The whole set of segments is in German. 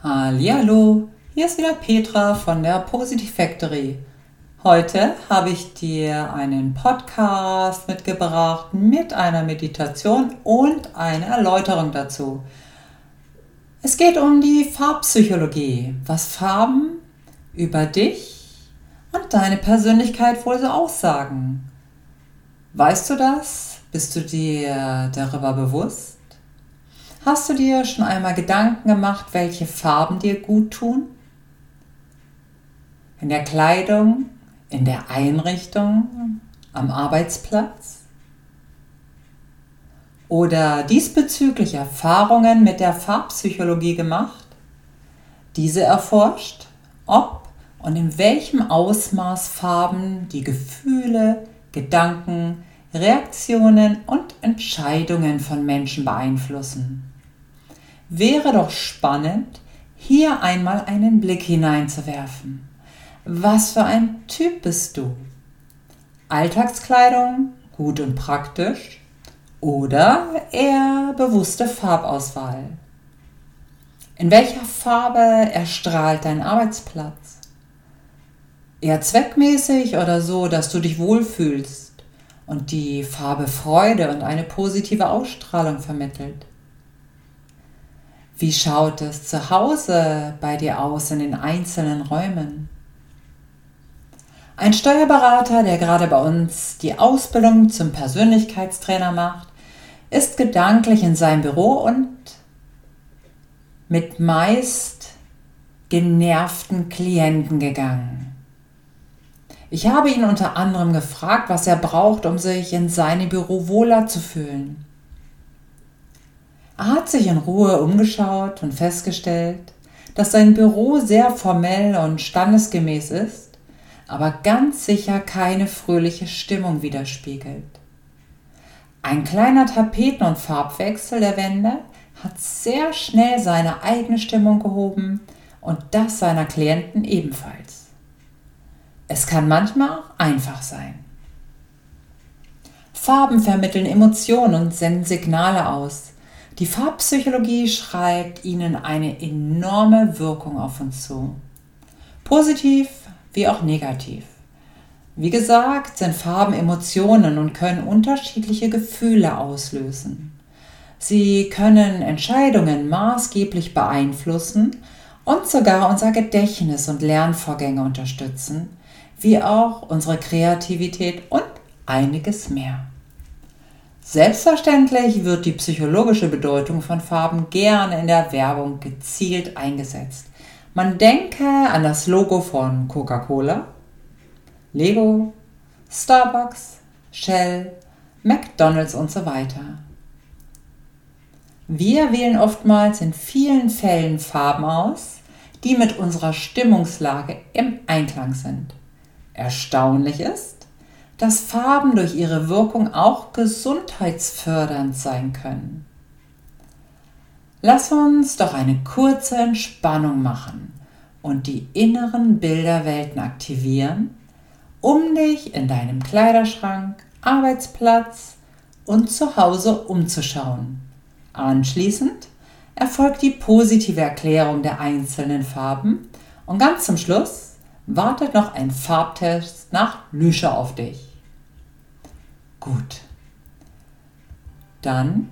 Hallo, hier ist wieder Petra von der Positive Factory. Heute habe ich dir einen Podcast mitgebracht mit einer Meditation und einer Erläuterung dazu. Es geht um die Farbpsychologie, was Farben über dich und deine Persönlichkeit wohl so aussagen. Weißt du das? Bist du dir darüber bewusst? Hast du dir schon einmal Gedanken gemacht, welche Farben dir gut tun? In der Kleidung, in der Einrichtung, am Arbeitsplatz? Oder diesbezüglich Erfahrungen mit der Farbpsychologie gemacht? Diese erforscht, ob und in welchem Ausmaß Farben die Gefühle, Gedanken, Reaktionen und Entscheidungen von Menschen beeinflussen. Wäre doch spannend, hier einmal einen Blick hineinzuwerfen. Was für ein Typ bist du? Alltagskleidung, gut und praktisch oder eher bewusste Farbauswahl? In welcher Farbe erstrahlt dein Arbeitsplatz? Eher zweckmäßig oder so, dass du dich wohlfühlst und die Farbe Freude und eine positive Ausstrahlung vermittelt? Wie schaut es zu Hause bei dir aus in den einzelnen Räumen? Ein Steuerberater, der gerade bei uns die Ausbildung zum Persönlichkeitstrainer macht, ist gedanklich in sein Büro und mit meist genervten Klienten gegangen. Ich habe ihn unter anderem gefragt, was er braucht, um sich in seinem Büro wohler zu fühlen. Er hat sich in Ruhe umgeschaut und festgestellt, dass sein Büro sehr formell und standesgemäß ist, aber ganz sicher keine fröhliche Stimmung widerspiegelt. Ein kleiner Tapeten- und Farbwechsel der Wände hat sehr schnell seine eigene Stimmung gehoben und das seiner Klienten ebenfalls. Es kann manchmal einfach sein. Farben vermitteln Emotionen und senden Signale aus, die Farbpsychologie schreibt ihnen eine enorme Wirkung auf uns zu. Positiv wie auch negativ. Wie gesagt, sind Farben Emotionen und können unterschiedliche Gefühle auslösen. Sie können Entscheidungen maßgeblich beeinflussen und sogar unser Gedächtnis und Lernvorgänge unterstützen, wie auch unsere Kreativität und einiges mehr. Selbstverständlich wird die psychologische Bedeutung von Farben gerne in der Werbung gezielt eingesetzt. Man denke an das Logo von Coca-Cola, Lego, Starbucks, Shell, McDonald's und so weiter. Wir wählen oftmals in vielen Fällen Farben aus, die mit unserer Stimmungslage im Einklang sind. Erstaunlich ist, dass Farben durch ihre Wirkung auch gesundheitsfördernd sein können. Lass uns doch eine kurze Entspannung machen und die inneren Bilderwelten aktivieren, um dich in deinem Kleiderschrank, Arbeitsplatz und zu Hause umzuschauen. Anschließend erfolgt die positive Erklärung der einzelnen Farben und ganz zum Schluss wartet noch ein Farbtest nach Lüsche auf dich. Gut. Dann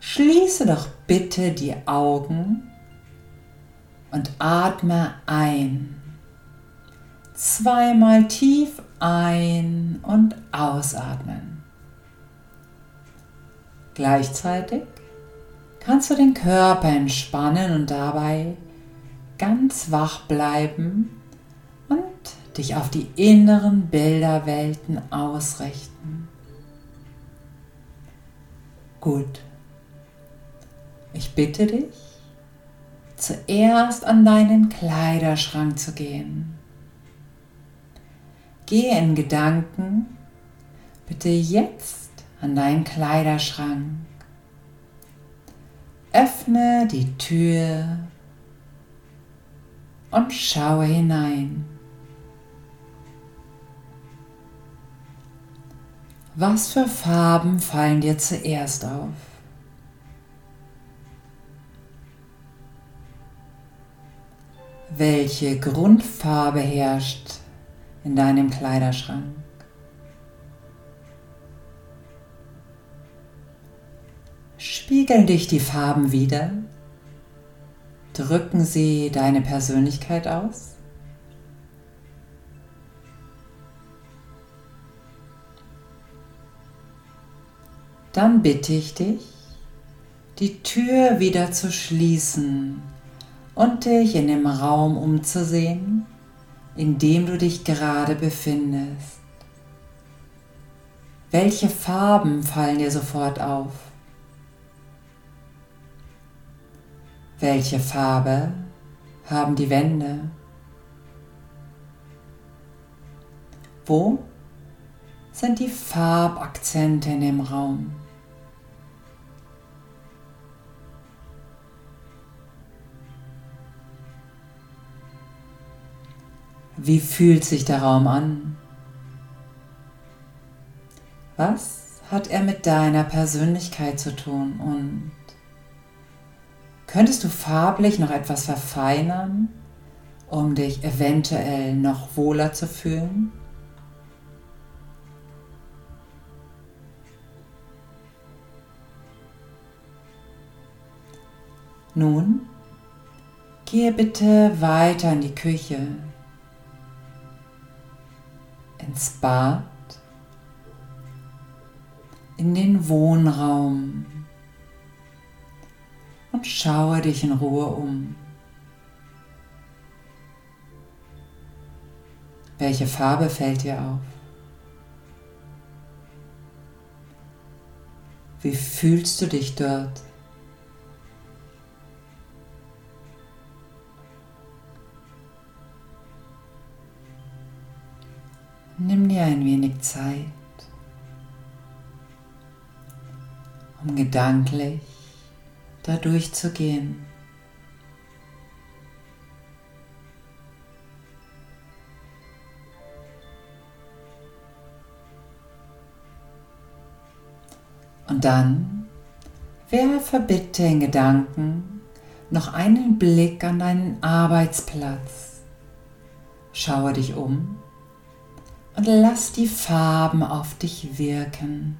schließe doch bitte die Augen und atme ein. Zweimal tief ein und ausatmen. Gleichzeitig kannst du den Körper entspannen und dabei ganz wach bleiben und dich auf die inneren Bilderwelten ausrichten. Gut. Ich bitte dich, zuerst an deinen Kleiderschrank zu gehen. Gehe in Gedanken bitte jetzt an deinen Kleiderschrank. Öffne die Tür und schaue hinein. Was für Farben fallen dir zuerst auf? Welche Grundfarbe herrscht in deinem Kleiderschrank? Spiegeln dich die Farben wieder? Drücken sie deine Persönlichkeit aus? Dann bitte ich dich, die Tür wieder zu schließen und dich in dem Raum umzusehen, in dem du dich gerade befindest. Welche Farben fallen dir sofort auf? Welche Farbe haben die Wände? Wo sind die Farbakzente in dem Raum? Wie fühlt sich der Raum an? Was hat er mit deiner Persönlichkeit zu tun und könntest du farblich noch etwas verfeinern, um dich eventuell noch wohler zu fühlen? Nun, gehe bitte weiter in die Küche ins Bad, in den Wohnraum und schaue dich in Ruhe um. Welche Farbe fällt dir auf? Wie fühlst du dich dort? Nimm dir ein wenig Zeit, um gedanklich da durchzugehen. Und dann werfe bitte in Gedanken noch einen Blick an deinen Arbeitsplatz. Schaue dich um und lass die Farben auf dich wirken.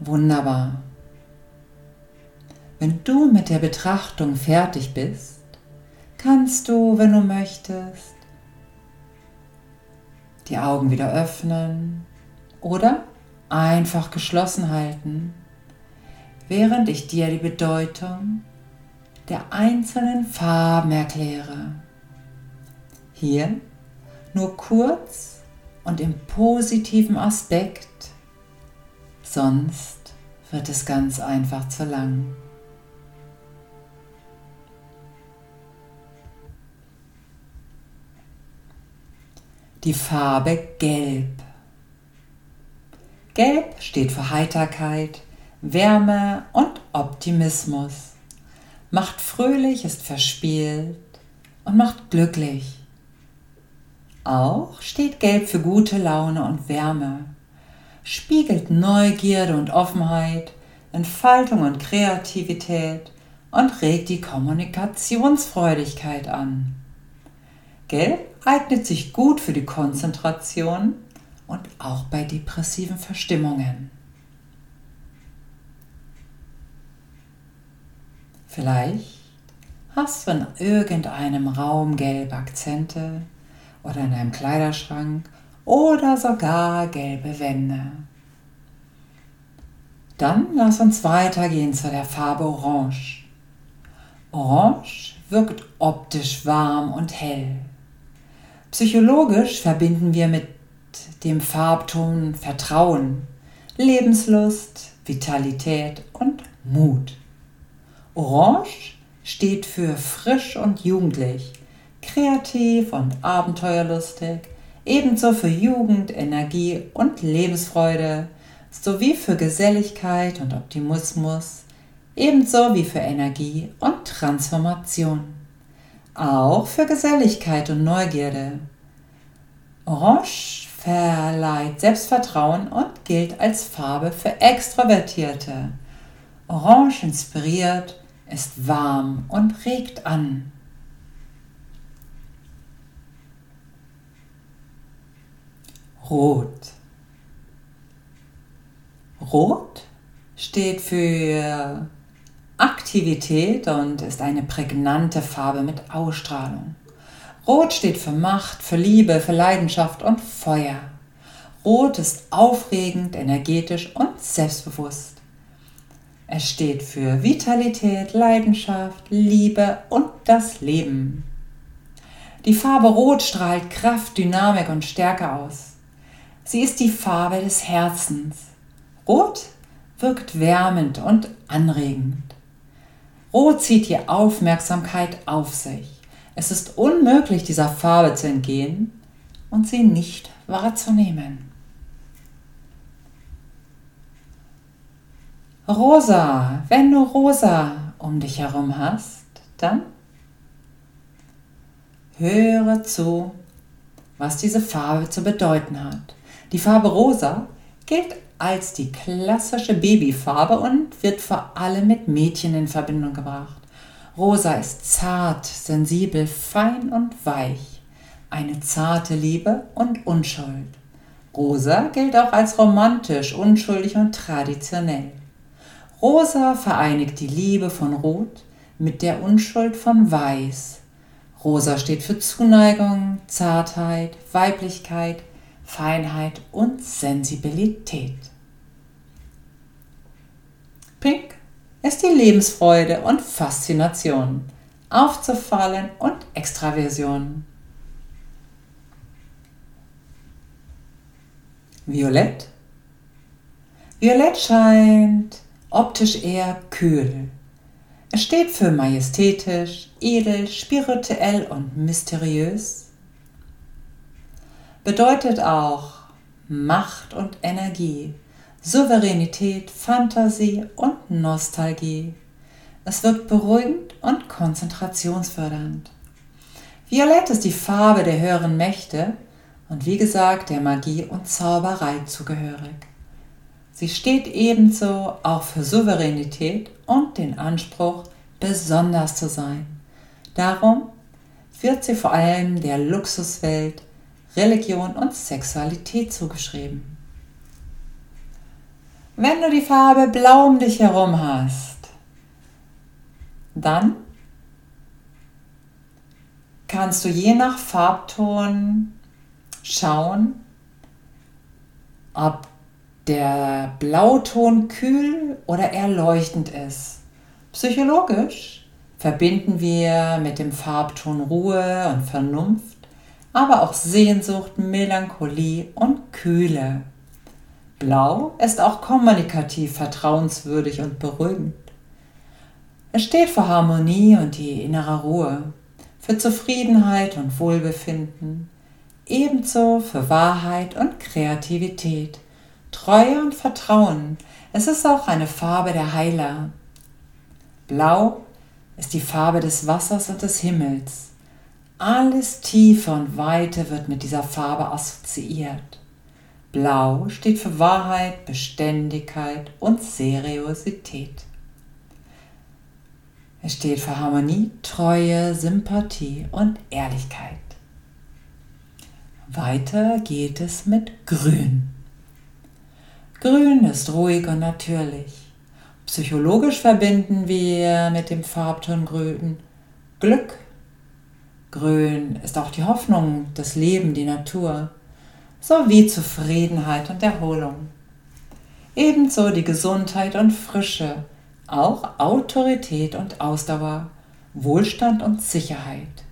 Wunderbar. Wenn du mit der Betrachtung fertig bist, kannst du, wenn du möchtest, die Augen wieder öffnen oder einfach geschlossen halten, während ich dir die Bedeutung der einzelnen Farben erkläre. Hier nur kurz und im positiven Aspekt, sonst wird es ganz einfach zu lang. Die Farbe Gelb Gelb steht für Heiterkeit, Wärme und Optimismus. Macht fröhlich, ist verspielt und macht glücklich. Auch steht Gelb für gute Laune und Wärme, spiegelt Neugierde und Offenheit, Entfaltung und Kreativität und regt die Kommunikationsfreudigkeit an. Gelb eignet sich gut für die Konzentration und auch bei depressiven Verstimmungen. Vielleicht hast du in irgendeinem Raum gelbe Akzente oder in deinem Kleiderschrank oder sogar gelbe Wände. Dann lass uns weitergehen zu der Farbe Orange. Orange wirkt optisch warm und hell. Psychologisch verbinden wir mit dem Farbton Vertrauen, Lebenslust, Vitalität und Mut. Orange steht für frisch und jugendlich, kreativ und abenteuerlustig, ebenso für Jugend, Energie und Lebensfreude, sowie für Geselligkeit und Optimismus, ebenso wie für Energie und Transformation. Auch für Geselligkeit und Neugierde, Orange verleiht Selbstvertrauen und gilt als Farbe für Extrovertierte. Orange inspiriert, ist warm und regt an. Rot. Rot steht für Aktivität und ist eine prägnante Farbe mit Ausstrahlung. Rot steht für Macht, für Liebe, für Leidenschaft und Feuer. Rot ist aufregend, energetisch und selbstbewusst. Es steht für Vitalität, Leidenschaft, Liebe und das Leben. Die Farbe Rot strahlt Kraft, Dynamik und Stärke aus. Sie ist die Farbe des Herzens. Rot wirkt wärmend und anregend. Rot zieht die Aufmerksamkeit auf sich. Es ist unmöglich, dieser Farbe zu entgehen und sie nicht wahrzunehmen. Rosa, wenn du rosa um dich herum hast, dann höre zu, was diese Farbe zu bedeuten hat. Die Farbe Rosa gilt als die klassische Babyfarbe und wird vor allem mit Mädchen in Verbindung gebracht. Rosa ist zart, sensibel, fein und weich. Eine zarte Liebe und Unschuld. Rosa gilt auch als romantisch, unschuldig und traditionell. Rosa vereinigt die Liebe von Rot mit der Unschuld von Weiß. Rosa steht für Zuneigung, Zartheit, Weiblichkeit, Feinheit und Sensibilität. Pink ist die Lebensfreude und Faszination, aufzufallen und Extraversion. Violett. Violett scheint optisch eher kühl. Es steht für majestätisch, edel, spirituell und mysteriös bedeutet auch Macht und Energie, Souveränität, Fantasie und Nostalgie. Es wirkt beruhigend und konzentrationsfördernd. Violett ist die Farbe der höheren Mächte und wie gesagt der Magie und Zauberei zugehörig. Sie steht ebenso auch für Souveränität und den Anspruch, besonders zu sein. Darum wird sie vor allem der Luxuswelt Religion und Sexualität zugeschrieben. Wenn du die Farbe Blau um dich herum hast, dann kannst du je nach Farbton schauen, ob der Blauton kühl oder erleuchtend ist. Psychologisch verbinden wir mit dem Farbton Ruhe und Vernunft aber auch Sehnsucht, Melancholie und Kühle. Blau ist auch kommunikativ vertrauenswürdig und beruhigend. Es steht für Harmonie und die innere Ruhe, für Zufriedenheit und Wohlbefinden, ebenso für Wahrheit und Kreativität, Treue und Vertrauen. Es ist auch eine Farbe der Heiler. Blau ist die Farbe des Wassers und des Himmels. Alles Tiefe und Weite wird mit dieser Farbe assoziiert. Blau steht für Wahrheit, Beständigkeit und Seriosität. Es steht für Harmonie, Treue, Sympathie und Ehrlichkeit. Weiter geht es mit Grün. Grün ist ruhig und natürlich. Psychologisch verbinden wir mit dem Farbton Grün Glück, Grün ist auch die Hoffnung, das Leben, die Natur, sowie Zufriedenheit und Erholung. Ebenso die Gesundheit und Frische, auch Autorität und Ausdauer, Wohlstand und Sicherheit.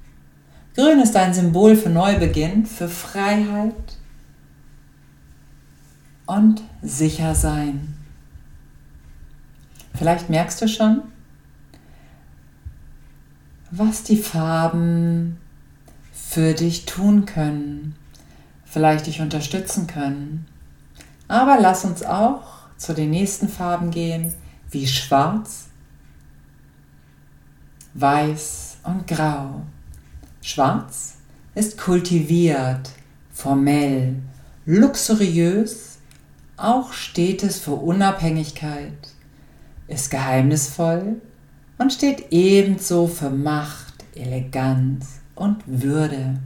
Grün ist ein Symbol für Neubeginn, für Freiheit und Sichersein. Vielleicht merkst du schon, was die Farben für dich tun können, vielleicht dich unterstützen können. Aber lass uns auch zu den nächsten Farben gehen, wie Schwarz, Weiß und Grau. Schwarz ist kultiviert, formell, luxuriös, auch steht es für Unabhängigkeit, ist geheimnisvoll und steht ebenso für Macht, Eleganz und Würde.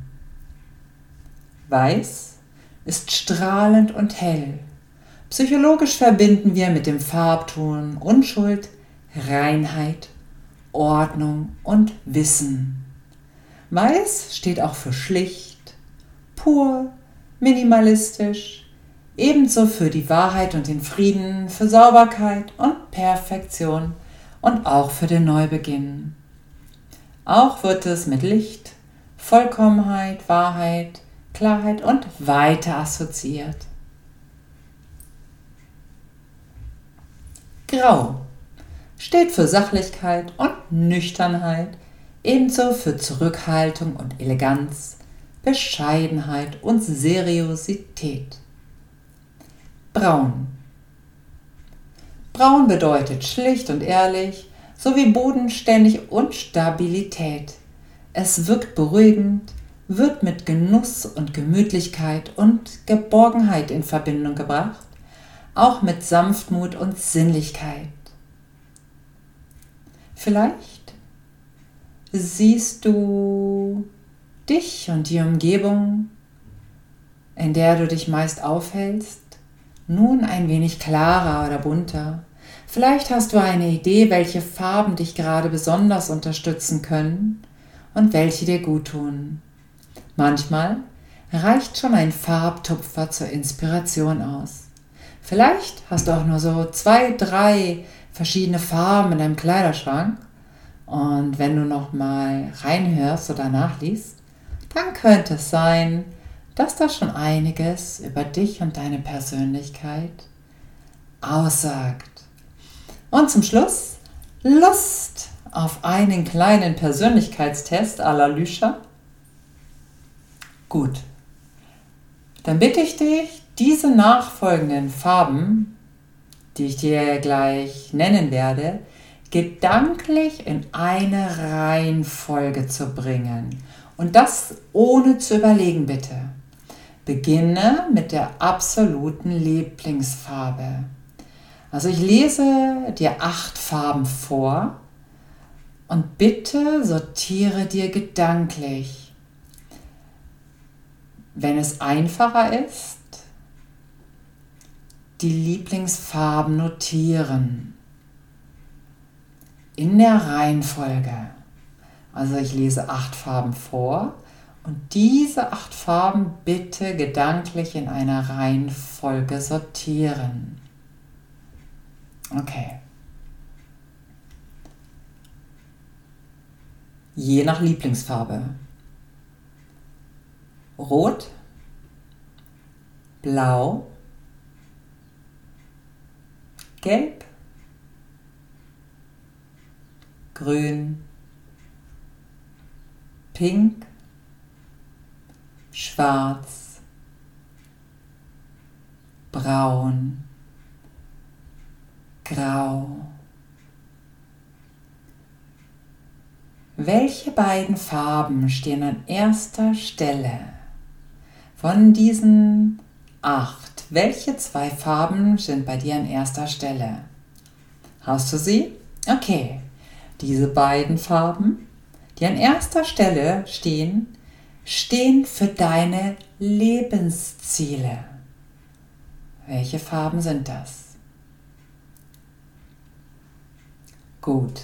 Weiß ist strahlend und hell. Psychologisch verbinden wir mit dem Farbton Unschuld, Reinheit, Ordnung und Wissen. Weiß steht auch für schlicht, pur, minimalistisch, ebenso für die Wahrheit und den Frieden, für Sauberkeit und Perfektion und auch für den Neubeginn. Auch wird es mit Licht, Vollkommenheit, Wahrheit, Klarheit und Weite assoziiert. Grau steht für Sachlichkeit und Nüchternheit, ebenso für Zurückhaltung und Eleganz, Bescheidenheit und Seriosität. Braun. Braun bedeutet schlicht und ehrlich, sowie bodenständig und Stabilität. Es wirkt beruhigend, wird mit Genuss und Gemütlichkeit und Geborgenheit in Verbindung gebracht, auch mit Sanftmut und Sinnlichkeit. Vielleicht siehst du dich und die Umgebung, in der du dich meist aufhältst, nun ein wenig klarer oder bunter. Vielleicht hast du eine Idee, welche Farben dich gerade besonders unterstützen können und welche dir gut tun. Manchmal reicht schon ein Farbtupfer zur Inspiration aus. Vielleicht hast du auch nur so zwei, drei verschiedene Farben in deinem Kleiderschrank und wenn du noch mal reinhörst oder nachliest, dann könnte es sein, dass da schon einiges über dich und deine Persönlichkeit aussagt. Und zum Schluss Lust auf einen kleinen Persönlichkeitstest à la Lüscher? Gut. Dann bitte ich dich, diese nachfolgenden Farben, die ich dir gleich nennen werde, gedanklich in eine Reihenfolge zu bringen. Und das ohne zu überlegen, bitte. Beginne mit der absoluten Lieblingsfarbe. Also ich lese dir acht Farben vor und bitte sortiere dir gedanklich. Wenn es einfacher ist, die Lieblingsfarben notieren. In der Reihenfolge. Also ich lese acht Farben vor und diese acht Farben bitte gedanklich in einer Reihenfolge sortieren. Okay. Je nach Lieblingsfarbe. Rot, Blau, Gelb, Grün, Pink, schwarz, braun, grau. Welche beiden Farben stehen an erster Stelle? Von diesen acht, welche zwei Farben sind bei dir an erster Stelle? Hast du sie? Okay. Diese beiden Farben, die an erster Stelle stehen, stehen für deine Lebensziele. Welche Farben sind das? Gut.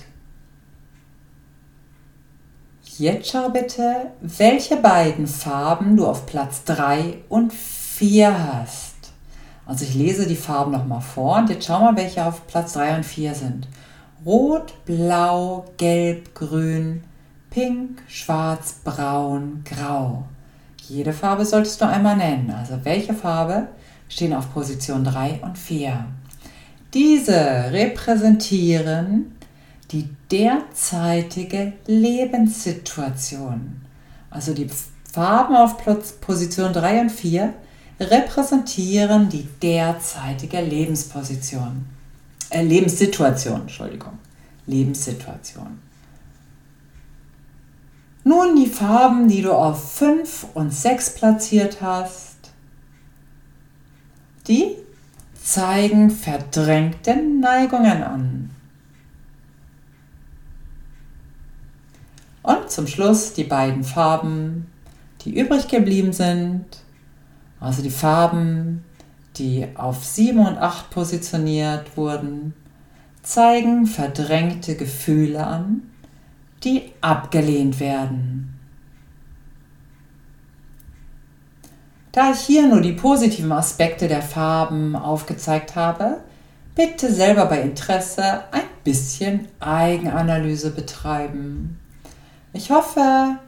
Jetzt schau bitte, welche beiden Farben du auf Platz 3 und 4 hast. Also ich lese die Farben nochmal vor und jetzt schau mal, welche auf Platz 3 und 4 sind. Rot, Blau, Gelb, Grün, Pink, Schwarz, Braun, Grau. Jede Farbe solltest du einmal nennen. Also welche Farbe stehen auf Position 3 und 4. Diese repräsentieren die derzeitige Lebenssituation. Also die Farben auf Position 3 und 4 repräsentieren die derzeitige Lebensposition. Äh, Lebenssituation, Entschuldigung. Lebenssituation. Nun die Farben, die du auf 5 und 6 platziert hast. Die zeigen verdrängte Neigungen an. Und zum Schluss die beiden Farben, die übrig geblieben sind. Also die Farben, die auf 7 und 8 positioniert wurden, zeigen verdrängte Gefühle an, die abgelehnt werden. Da ich hier nur die positiven Aspekte der Farben aufgezeigt habe, bitte selber bei Interesse ein bisschen Eigenanalyse betreiben. Ich hoffe,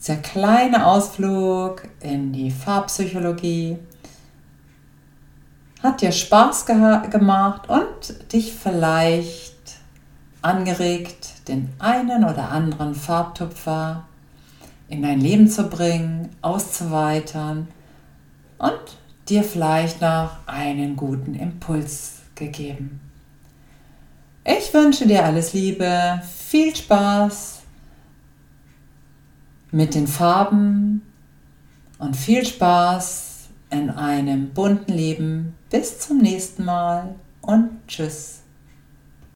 dieser kleine Ausflug in die Farbpsychologie hat dir Spaß gemacht und dich vielleicht angeregt, den einen oder anderen Farbtupfer in dein Leben zu bringen, auszuweitern und dir vielleicht noch einen guten Impuls gegeben. Ich wünsche dir alles Liebe, viel Spaß mit den Farben und viel Spaß in einem bunten Leben. Bis zum nächsten Mal und tschüss.